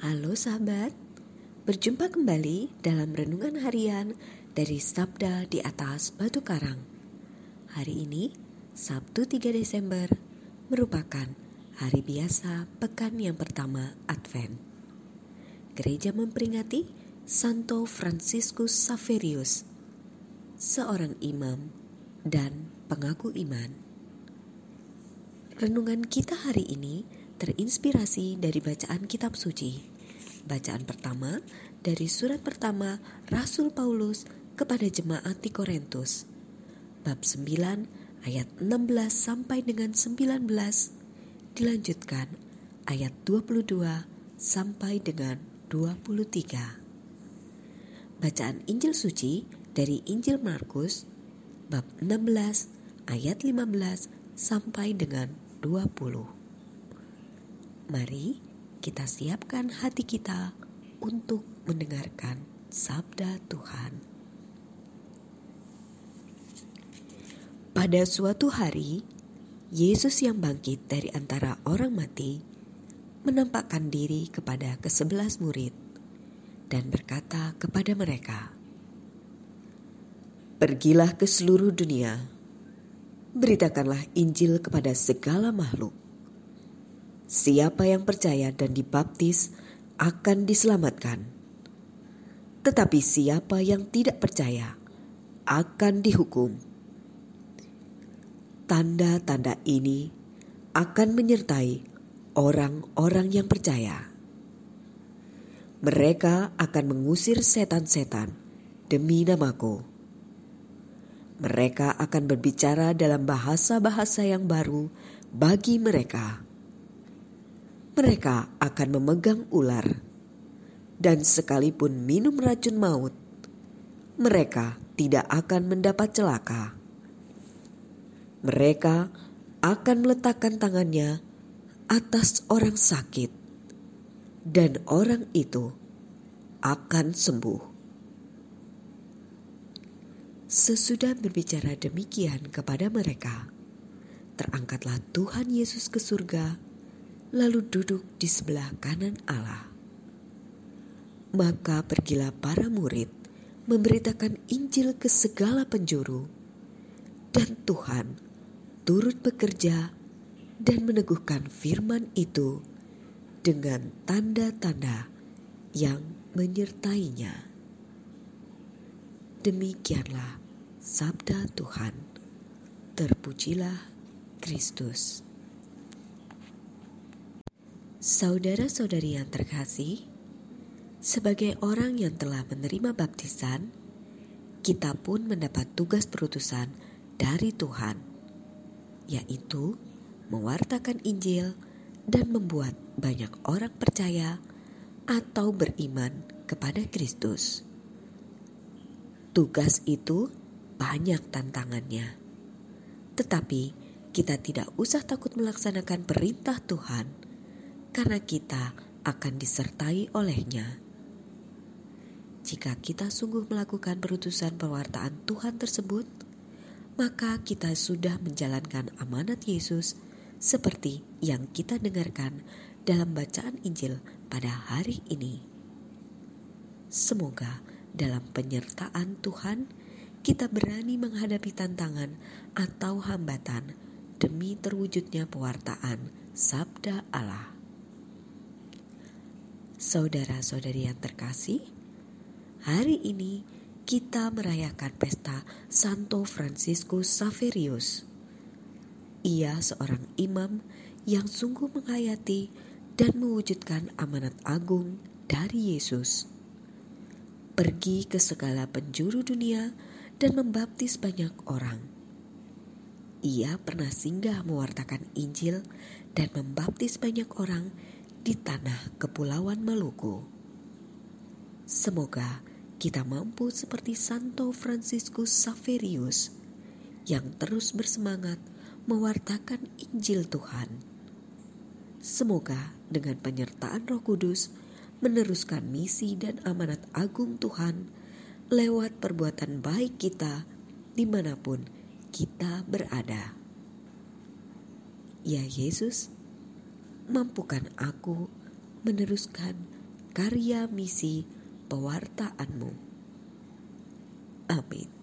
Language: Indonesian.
Halo sahabat, berjumpa kembali dalam renungan harian dari Sabda di atas Batu Karang. Hari ini, Sabtu 3 Desember, merupakan hari biasa pekan yang pertama Advent. Gereja memperingati Santo Franciscus Saverius, seorang imam dan pengaku iman. Renungan kita hari ini terinspirasi dari bacaan kitab suci. Bacaan pertama dari surat pertama Rasul Paulus kepada jemaat di Korintus. Bab 9 ayat 16 sampai dengan 19 dilanjutkan ayat 22 sampai dengan 23. Bacaan Injil suci dari Injil Markus bab 16 ayat 15 sampai dengan 20. Mari kita siapkan hati kita untuk mendengarkan sabda Tuhan. Pada suatu hari, Yesus yang bangkit dari antara orang mati menampakkan diri kepada kesebelas murid dan berkata kepada mereka, Pergilah ke seluruh dunia, beritakanlah Injil kepada segala makhluk. Siapa yang percaya dan dibaptis akan diselamatkan. Tetapi siapa yang tidak percaya akan dihukum. Tanda-tanda ini akan menyertai orang-orang yang percaya. Mereka akan mengusir setan-setan demi namaku. Mereka akan berbicara dalam bahasa-bahasa yang baru bagi mereka mereka akan memegang ular, dan sekalipun minum racun maut, mereka tidak akan mendapat celaka. Mereka akan meletakkan tangannya atas orang sakit, dan orang itu akan sembuh. Sesudah berbicara demikian kepada mereka, terangkatlah Tuhan Yesus ke surga lalu duduk di sebelah kanan Allah. Maka pergilah para murid memberitakan Injil ke segala penjuru, dan Tuhan turut bekerja dan meneguhkan firman itu dengan tanda-tanda yang menyertainya. Demikianlah sabda Tuhan. Terpujilah Kristus. Saudara-saudari yang terkasih, sebagai orang yang telah menerima baptisan, kita pun mendapat tugas perutusan dari Tuhan, yaitu mewartakan Injil dan membuat banyak orang percaya atau beriman kepada Kristus. Tugas itu banyak tantangannya, tetapi kita tidak usah takut melaksanakan perintah Tuhan karena kita akan disertai olehnya. Jika kita sungguh melakukan perutusan pewartaan Tuhan tersebut, maka kita sudah menjalankan amanat Yesus seperti yang kita dengarkan dalam bacaan Injil pada hari ini. Semoga dalam penyertaan Tuhan kita berani menghadapi tantangan atau hambatan demi terwujudnya pewartaan sabda Allah. Saudara-saudari yang terkasih, hari ini kita merayakan pesta Santo Franciscus Saverius. Ia seorang imam yang sungguh menghayati dan mewujudkan amanat agung dari Yesus. Pergi ke segala penjuru dunia dan membaptis banyak orang. Ia pernah singgah mewartakan Injil dan membaptis banyak orang di tanah Kepulauan Maluku. Semoga kita mampu seperti Santo Franciscus Saverius yang terus bersemangat mewartakan Injil Tuhan. Semoga dengan penyertaan Roh Kudus meneruskan misi dan amanat agung Tuhan lewat perbuatan baik kita di mana pun kita berada. Ya Yesus, mampukan aku meneruskan karya misi pewartaanmu. Amin.